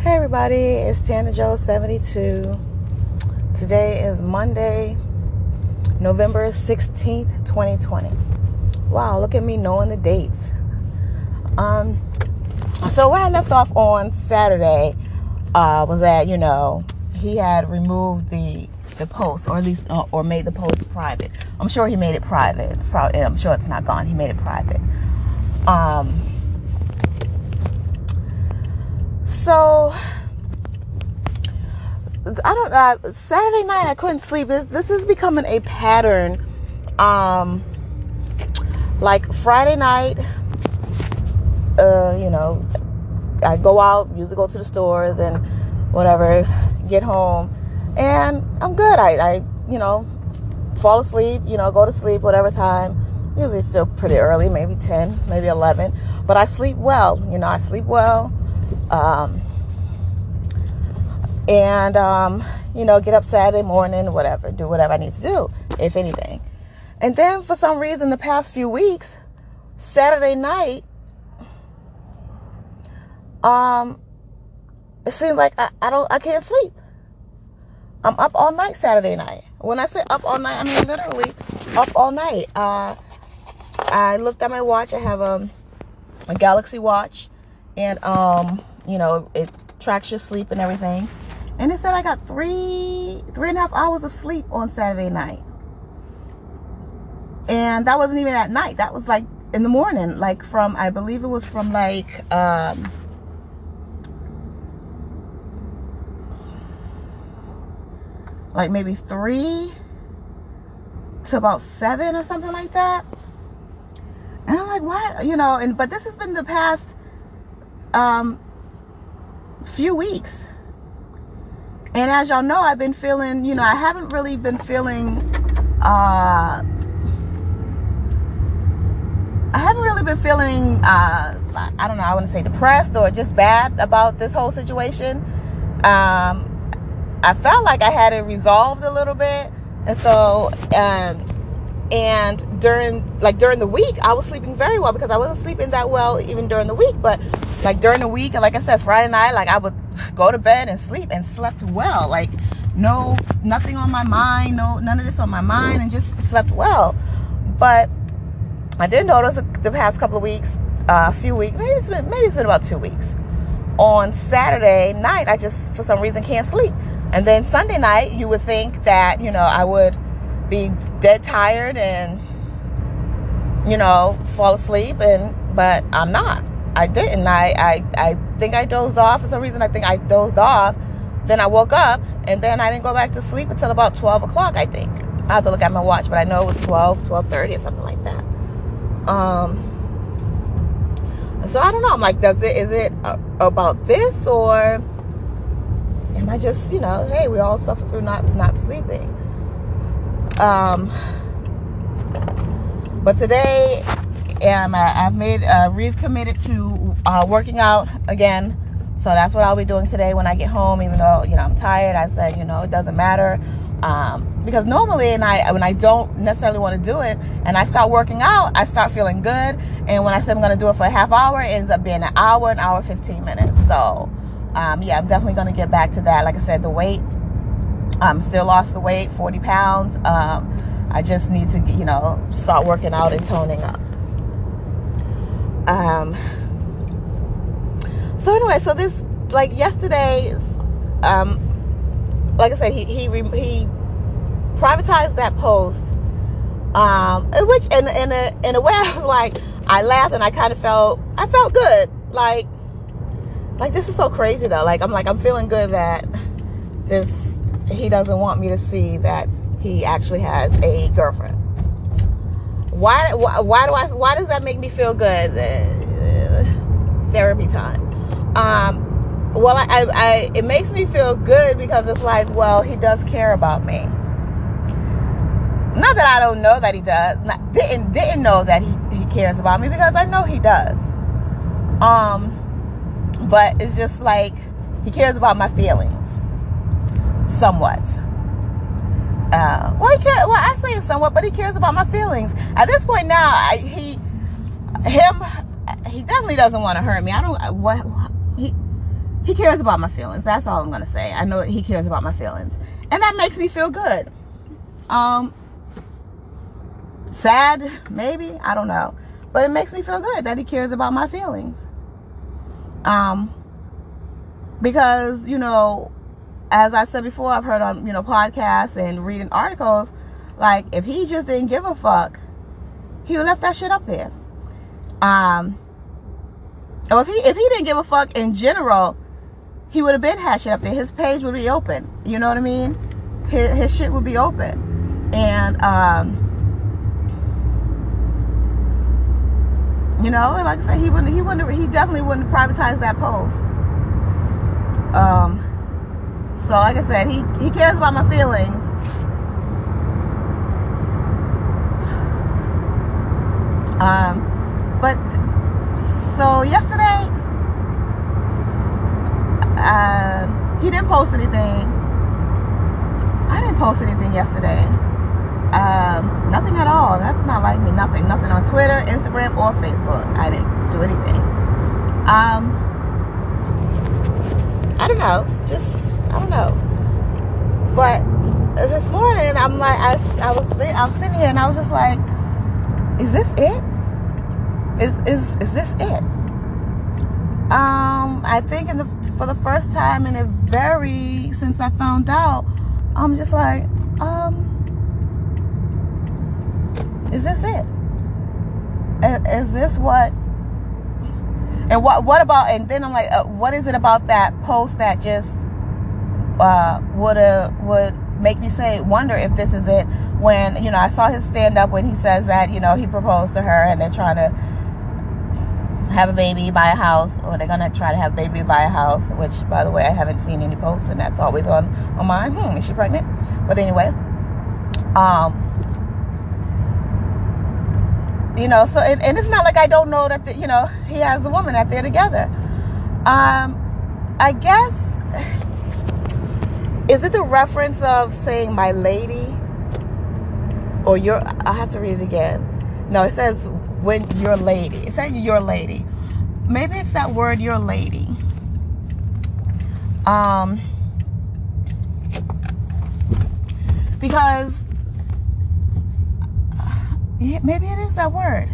Hey everybody, it's Tana Joe 72. Today is Monday, November 16th, 2020. Wow, look at me knowing the dates. Um so where I left off on Saturday uh, was that, you know, he had removed the the post or at least uh, or made the post private. I'm sure he made it private. It's probably I'm sure it's not gone. He made it private. Um so I don't know. Saturday night I couldn't sleep. This this is becoming a pattern. Um like Friday night uh, you know, I go out, usually go to the stores and whatever, get home, and I'm good. I, I you know, fall asleep, you know, go to sleep whatever time. Usually still pretty early, maybe 10, maybe 11, but I sleep well. You know, I sleep well. Um, and, um, you know, get up Saturday morning, whatever, do whatever I need to do, if anything. And then for some reason, the past few weeks, Saturday night, um, it seems like I, I don't, I can't sleep. I'm up all night Saturday night. When I say up all night, I mean literally up all night. Uh, I looked at my watch. I have a, a Galaxy watch, and um, you know, it tracks your sleep and everything. And it said I got three, three and a half hours of sleep on Saturday night. And that wasn't even at night. That was like in the morning, like from, I believe it was from like, um, like maybe three to about seven or something like that. And I'm like, why? You know, and but this has been the past um, few weeks. And as y'all know, I've been feeling, you know, I haven't really been feeling, uh, I haven't really been feeling, uh, I don't know, I want to say depressed or just bad about this whole situation. Um, I felt like I had it resolved a little bit. And so, um, and during like during the week, I was sleeping very well because I wasn't sleeping that well even during the week. But like during the week, and like I said, Friday night, like I would go to bed and sleep and slept well. Like no, nothing on my mind, no, none of this on my mind, and just slept well. But I did notice the past couple of weeks, a uh, few weeks, maybe it's been maybe it's been about two weeks. On Saturday night, I just for some reason can't sleep. And then Sunday night, you would think that, you know, I would be dead tired and, you know, fall asleep and, but I'm not. I didn't. I, I, I think I dozed off. For some reason, I think I dozed off. Then I woke up and then I didn't go back to sleep until about 12 o'clock, I think. I have to look at my watch, but I know it was 12, 12.30 or something like that. Um, so I don't know. I'm like, does it, is it about this or am I just, you know, hey, we all suffer through not not sleeping. Um, but today, um, I've made uh, Reeve committed to uh, working out again. So that's what I'll be doing today when I get home. Even though you know I'm tired, I said you know it doesn't matter um, because normally, and I when I don't necessarily want to do it, and I start working out, I start feeling good. And when I say I'm going to do it for a half hour, it ends up being an hour, an hour, 15 minutes. So um, yeah, I'm definitely going to get back to that. Like I said, the weight, I'm still lost the weight, 40 pounds. Um, I just need to, you know, start working out and toning up. Um, so anyway, so this, like yesterday, um, like I said, he, he, he privatized that post. Um, which in, in a, in a way I was like, I laughed and I kind of felt, I felt good. Like, like this is so crazy though. Like I'm like I'm feeling good that this he doesn't want me to see that he actually has a girlfriend. Why why, do I why does that make me feel good? Uh, therapy time. Um well I, I, I it makes me feel good because it's like well he does care about me not that I don't know that he does. Not, didn't didn't know that he, he cares about me because I know he does. Um, but it's just like he cares about my feelings somewhat. Uh, well, he care, well, I say it somewhat, but he cares about my feelings. At this point now, I, he, him, he definitely doesn't want to hurt me. I don't. What he he cares about my feelings. That's all I'm gonna say. I know he cares about my feelings, and that makes me feel good. Um, sad, maybe I don't know, but it makes me feel good that he cares about my feelings. Um, because you know, as I said before, I've heard on you know podcasts and reading articles, like if he just didn't give a fuck, he would have left that shit up there. Um, or if he if he didn't give a fuck in general, he would have been had shit up there. His page would be open. You know what I mean? His, his shit would be open, and um. You know, like I said, he wouldn't. He wouldn't. He definitely wouldn't privatize that post. Um. So, like I said, he he cares about my feelings. Um. But so yesterday, uh, he didn't post anything. I didn't post anything yesterday. Um, nothing at all. That's not like me. Nothing. Nothing on Twitter, Instagram, or Facebook. I didn't do anything. Um, I don't know. Just I don't know. But this morning, I'm like, I, I was I sitting here and I was just like, is this it? Is is is this it? Um, I think in the for the first time in a very since I found out, I'm just like, um, is this it? Is, is this what? And what what about? And then I'm like, uh, what is it about that post that just uh, would uh, would make me say wonder if this is it? When you know I saw his stand up when he says that you know he proposed to her and they're trying to have a baby, buy a house, or they're gonna try to have a baby, buy a house. Which, by the way, I haven't seen any posts, and that's always on my mind. Hmm, is she pregnant? But anyway, um, you know, so and, and it's not like I don't know that the, you know he has a woman out they're together. Um, I guess is it the reference of saying my lady or your? I have to read it again. No, it says when your lady. It says your lady. Maybe it's that word your lady. Um because maybe it is that word.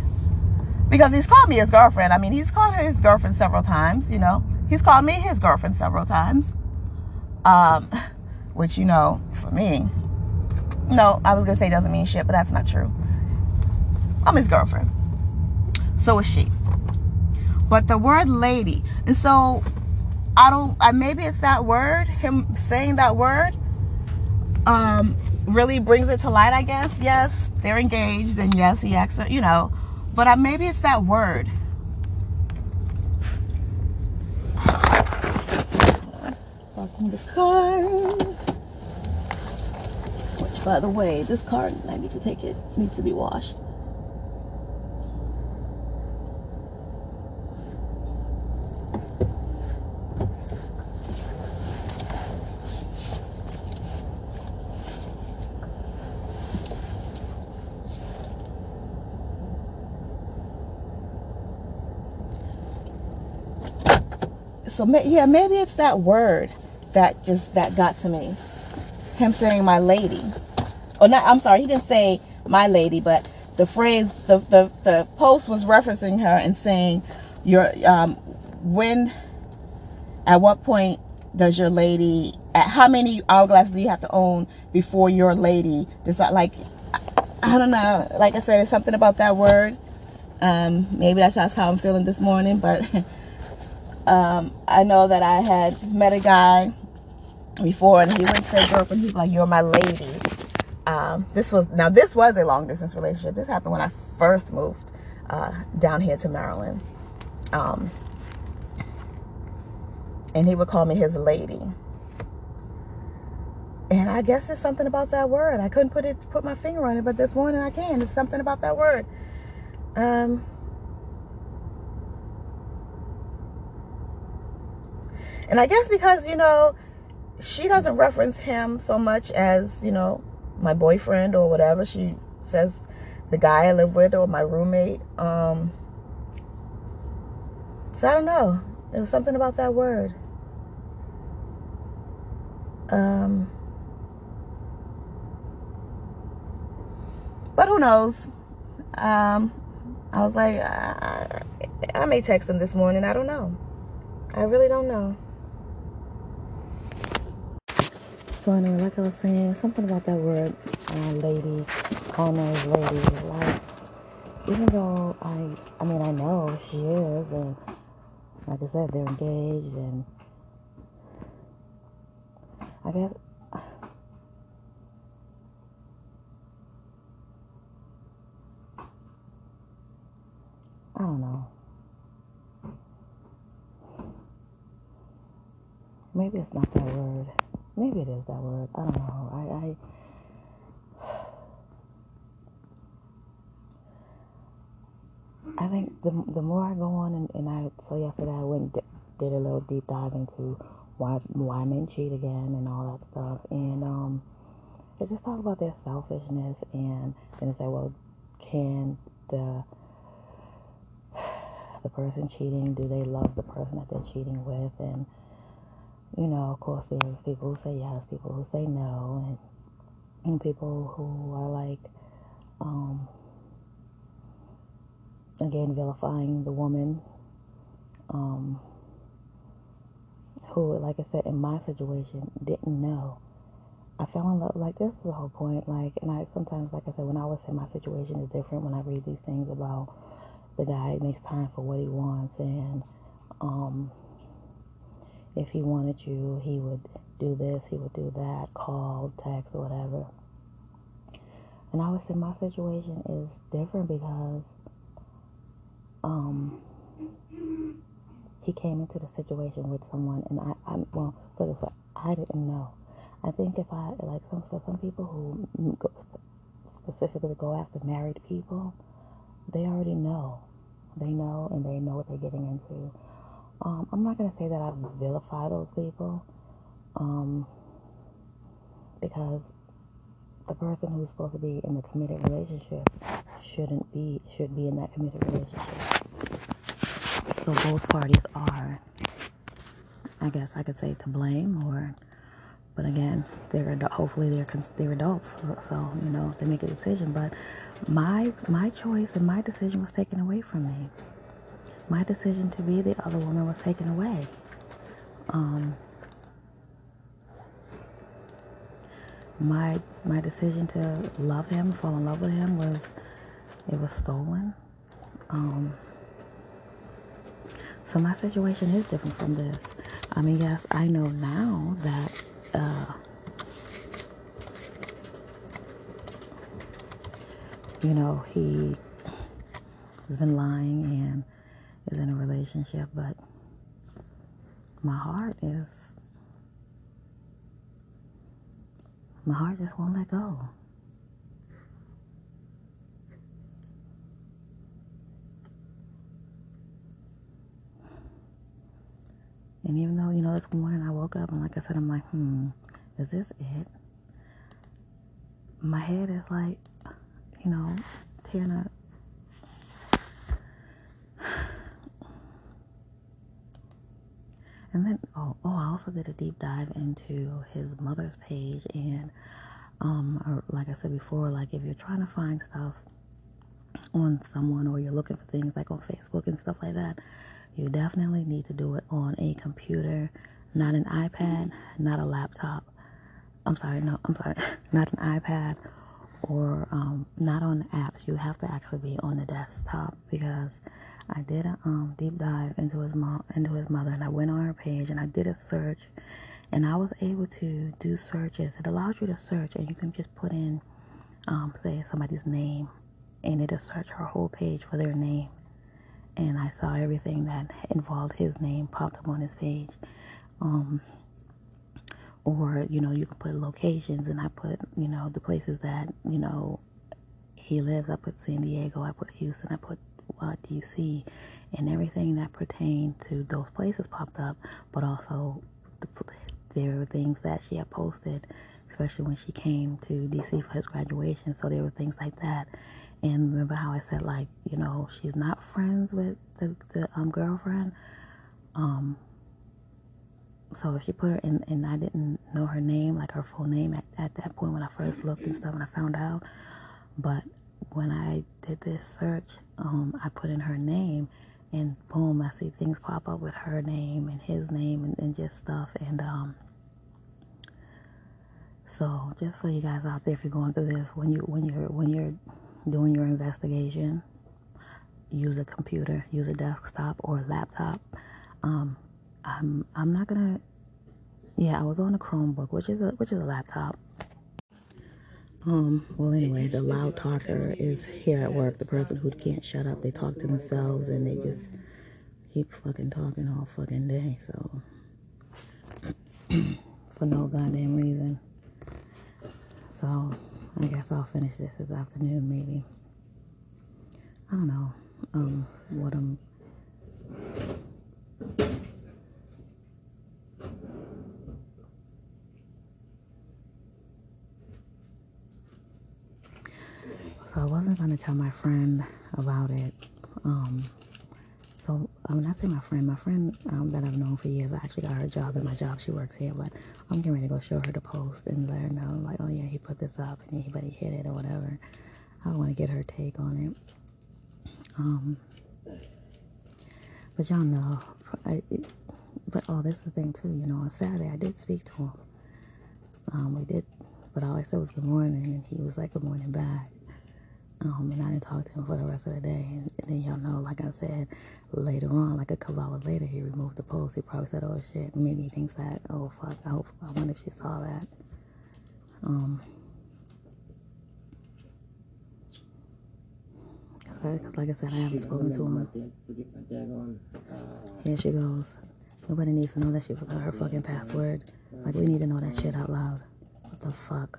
Because he's called me his girlfriend. I mean, he's called her his girlfriend several times, you know. He's called me his girlfriend several times. Um which you know, for me, no, I was gonna say doesn't mean shit, but that's not true. I'm his girlfriend. So is she. But the word lady, and so I don't. I, maybe it's that word. Him saying that word, um, really brings it to light. I guess. Yes, they're engaged, and yes, he acts. You know, but I, maybe it's that word. Parking the car. By the way, this car I need to take it needs to be washed. so yeah, maybe it's that word that just that got to me. Him saying my lady. Or not I'm sorry, he didn't say my lady, but the phrase the the, the post was referencing her and saying your um when at what point does your lady at how many hourglasses do you have to own before your lady does decide like I don't know like I said it's something about that word um maybe that's just how I'm feeling this morning but Um, I know that I had met a guy before and he to say girlfriend. He's like, you're my lady. Um, this was, now this was a long distance relationship. This happened when I first moved uh, down here to Maryland. Um, and he would call me his lady. And I guess it's something about that word. I couldn't put it, put my finger on it, but this morning I can. It's something about that word. Um, And I guess because, you know, she doesn't reference him so much as, you know, my boyfriend or whatever. She says the guy I live with or my roommate. Um, so I don't know. There was something about that word. Um, but who knows? Um, I was like, I, I may text him this morning. I don't know. I really don't know. So anyway, like I was saying, something about that word, uh, lady, her lady. Like, even though I, I mean, I know she is, and like I said, they're engaged, and I guess I don't know. Maybe it's not that word. Maybe it is that word. I don't know. I, I, I think the the more I go on and, and I so yesterday I went did a little deep dive into why why men cheat again and all that stuff and um it just talk about their selfishness and then it's like well can the the person cheating do they love the person that they're cheating with and you know, of course, there's people who say yes, people who say no, and, and people who are like, um, again, vilifying the woman, um, who, like I said, in my situation, didn't know. I fell in love, like, this is the whole point. Like, and I sometimes, like I said, when I was in my situation is different when I read these things about the guy makes time for what he wants and, if he wanted you, he would do this, he would do that, call, text, whatever. And I would say my situation is different because um, he came into the situation with someone, and I, I well, put this way, I didn't know. I think if I like some for some people who go, specifically go after married people, they already know. They know, and they know what they're getting into. Um, I'm not going to say that I vilify those people um, because the person who's supposed to be in the committed relationship shouldn't be should be in that committed relationship. So both parties are, I guess I could say, to blame, or, but again, they're hopefully they're they're adults, so, so you know they make a decision. But my my choice and my decision was taken away from me my decision to be the other woman was taken away. Um, my my decision to love him, fall in love with him was it was stolen. Um, so my situation is different from this. I mean, yes, I know now that uh, you know he has been lying and is in a relationship, but my heart is, my heart just won't let go. And even though, you know, this morning I woke up and like I said, I'm like, hmm, is this it? My head is like, you know, tearing And then, oh, oh, I also did a deep dive into his mother's page. And, um, like I said before, like if you're trying to find stuff on someone or you're looking for things like on Facebook and stuff like that, you definitely need to do it on a computer, not an iPad, not a laptop. I'm sorry, no, I'm sorry, not an iPad or um, not on apps. You have to actually be on the desktop because I did a um, deep dive into his mom, into his mother, and I went on her page and I did a search, and I was able to do searches. It allows you to search, and you can just put in, um, say somebody's name, and it'll search her whole page for their name. And I saw everything that involved his name popped up on his page. Um, or you know, you can put locations, and I put you know the places that you know he lives. I put San Diego. I put Houston. I put uh, DC, and everything that pertained to those places popped up, but also the, there were things that she had posted, especially when she came to DC for his graduation. So there were things like that. And remember how I said, like, you know, she's not friends with the, the um, girlfriend, um, so she put her in, and I didn't know her name, like her full name at, at that point when I first looked and stuff, and I found out. But when I did this search, um, I put in her name, and boom, I see things pop up with her name and his name and, and just stuff. And um, so, just for you guys out there, if you're going through this, when you when you're when you're doing your investigation, use a computer, use a desktop or a laptop. Um, I'm I'm not gonna. Yeah, I was on a Chromebook, which is a which is a laptop. Um, well, anyway, the loud talker is here at work. The person who can't shut up, they talk to themselves and they just keep fucking talking all fucking day. So, for no goddamn reason. So, I guess I'll finish this this afternoon, maybe. I don't know um, what I'm. So I wasn't gonna tell my friend about it. Um, so I'm not saying my friend. My friend um, that I've known for years, I actually got her job at my job. She works here, but I'm getting ready to go show her the post and let her know, like, oh yeah, he put this up and anybody hit it or whatever. I want to get her take on it. Um, but y'all know, I, it, but oh, this is the thing too. You know, on Saturday I did speak to him. Um, we did, but all I said was good morning, and he was like, good morning back. Um, and I didn't talk to him for the rest of the day. And, and then y'all know, like I said, later on, like a couple hours later, he removed the post. He probably said, "Oh shit," maybe he thinks that. Oh fuck, I hope. I wonder if she saw that. Um, because like I said, I haven't spoken to him. Here she goes. Nobody needs to know that she forgot her fucking password. Like we need to know that shit out loud. What the fuck?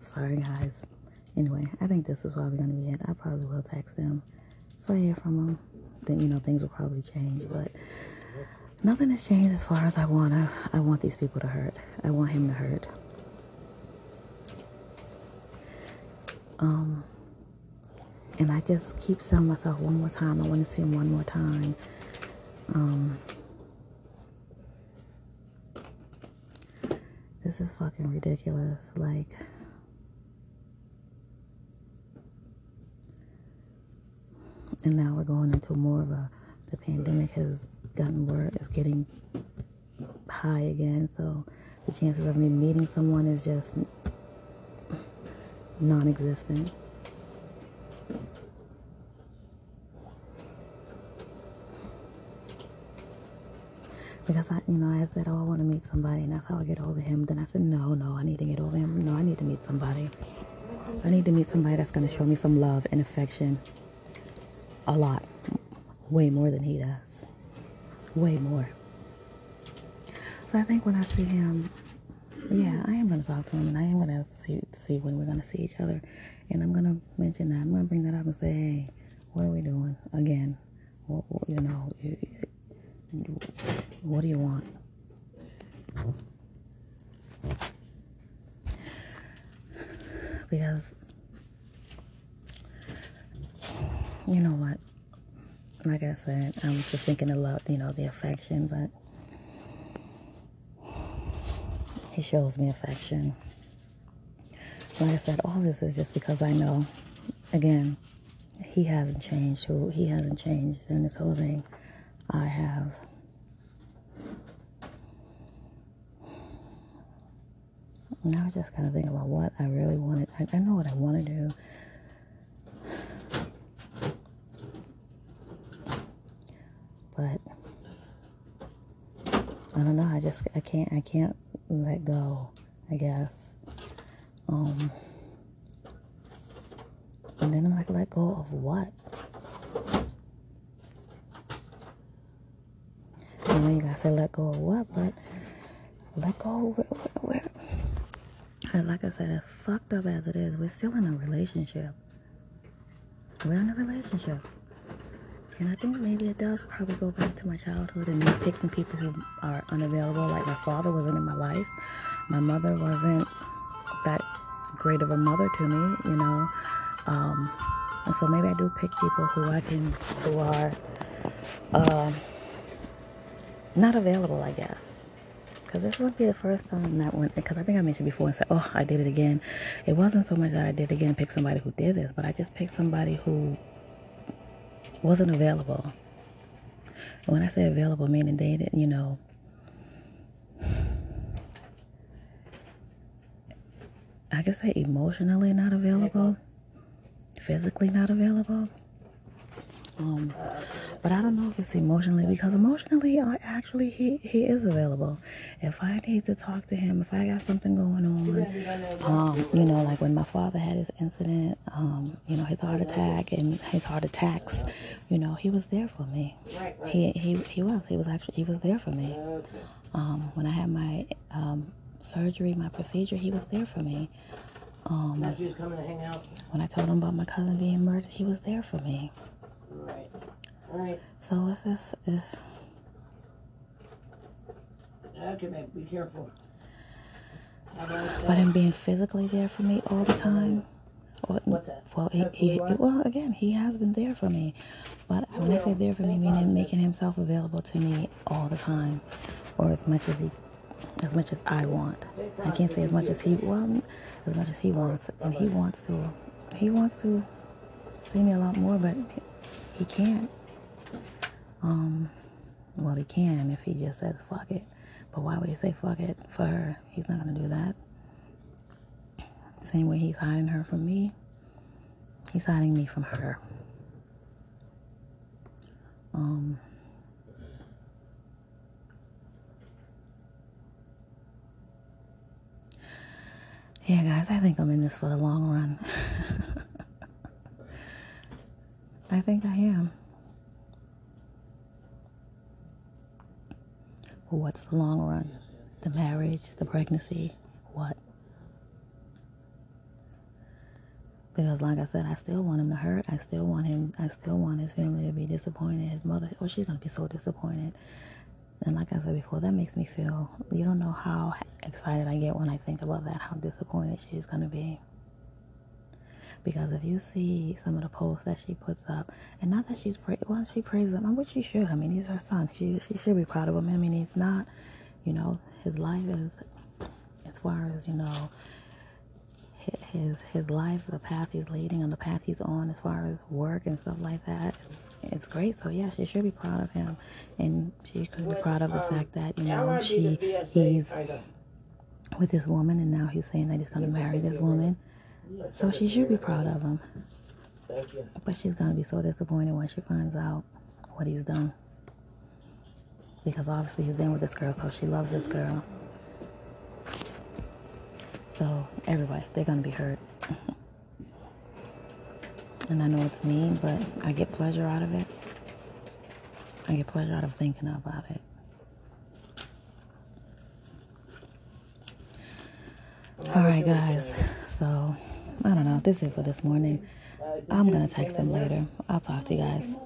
Sorry guys. Anyway, I think this is probably gonna be it. I probably will text them. If I hear from them, then you know things will probably change. But nothing has changed as far as I want. I, I want these people to hurt. I want him to hurt. Um, and I just keep telling myself one more time. I want to see him one more time. Um, this is fucking ridiculous. Like. And now we're going into more of a the pandemic has gotten worse it's getting high again so the chances of me meeting someone is just non-existent because I, you know, I said, oh, I want to meet somebody, and that's how I get over him. Then I said, no, no, I need to get over him. No, I need to meet somebody. I need to meet somebody that's going to show me some love and affection a lot, way more than he does, way more. So I think when I see him, yeah, I am going to talk to him, and I am going to see, when we're going to see each other, and I'm going to mention that. I'm going to bring that up and say, hey, what are we doing again? What, what, you know, what do you want? Because you know what? Like I said, I was just thinking about, you know, the affection, but he shows me affection. Like I said, all this is just because I know, again, he hasn't changed. Who he hasn't changed in this whole thing. I have. Now I just gotta think about what I really wanted. I, I know what I want to do. but I just I can't I can't let go. I guess. Um. And then I'm like, let go of what? I know you guys say let go of what, but let go where, where? like I said, as fucked up as it is, we're still in a relationship. We're in a relationship. And I think maybe it does probably go back to my childhood and me picking people who are unavailable. Like my father wasn't in my life. My mother wasn't that great of a mother to me, you know. Um, and so maybe I do pick people who I can, who are uh, not available, I guess. because this would be the first time that went, because I think I mentioned before and said, oh, I did it again. It wasn't so much that I did again, pick somebody who did this, but I just picked somebody who wasn't available. And when I say available, meaning they didn't, you know, I could say emotionally not available, physically not available. Um, but I don't know if it's emotionally because emotionally, uh, actually, he, he is available. If I need to talk to him, if I got something going on, um, you know, like when my father had his incident, um, you know, his heart attack and his heart attacks, you know, he was there for me. He he he was. He was actually he was there for me. Um, when I had my um, surgery, my procedure, he was there for me. Um, when I told him about my cousin being murdered, he was there for me. Right. Right. So this it's Okay, man, be careful. But him being physically there for me all the time. That? well, he, he, well, again, he has been there for me. But when I say there for me, meaning making himself available to me all the time, or as much as he, as much as I want. I can't say as much as he, well, as much as he wants, and he wants to, he wants to see me a lot more, but he, can't. Um, well, he can if he just says fuck it. But why would he say fuck it for her? He's not gonna do that. Same way he's hiding her from me, he's hiding me from her. Um, yeah, guys, I think I'm in this for the long run. I think I am. But what's the long run? The marriage, the pregnancy, what? Because, like I said, I still want him to hurt. I still want him. I still want his family to be disappointed. His mother, oh, she's gonna be so disappointed. And like I said before, that makes me feel. You don't know how excited I get when I think about that. How disappointed she's gonna be. Because if you see some of the posts that she puts up, and not that she's pra- well, she praises him, which she should. I mean, he's her son. She she should be proud of him. I mean, he's not. You know, his life is as far as you know his his life, the path he's leading, and the path he's on, as far as work and stuff like that, it's, it's great. So yeah, she should be proud of him, and she could be proud of the fact that you know she he's with this woman, and now he's saying that he's going to marry this woman. So she should be proud of him, Thank you. but she's going to be so disappointed when she finds out what he's done. Because obviously he's been with this girl, so she loves this girl. So everybody, they're gonna be hurt. and I know it's mean, but I get pleasure out of it. I get pleasure out of thinking about it. All right, guys. So I don't know. This is it for this morning. I'm gonna text him later. I'll talk to you guys.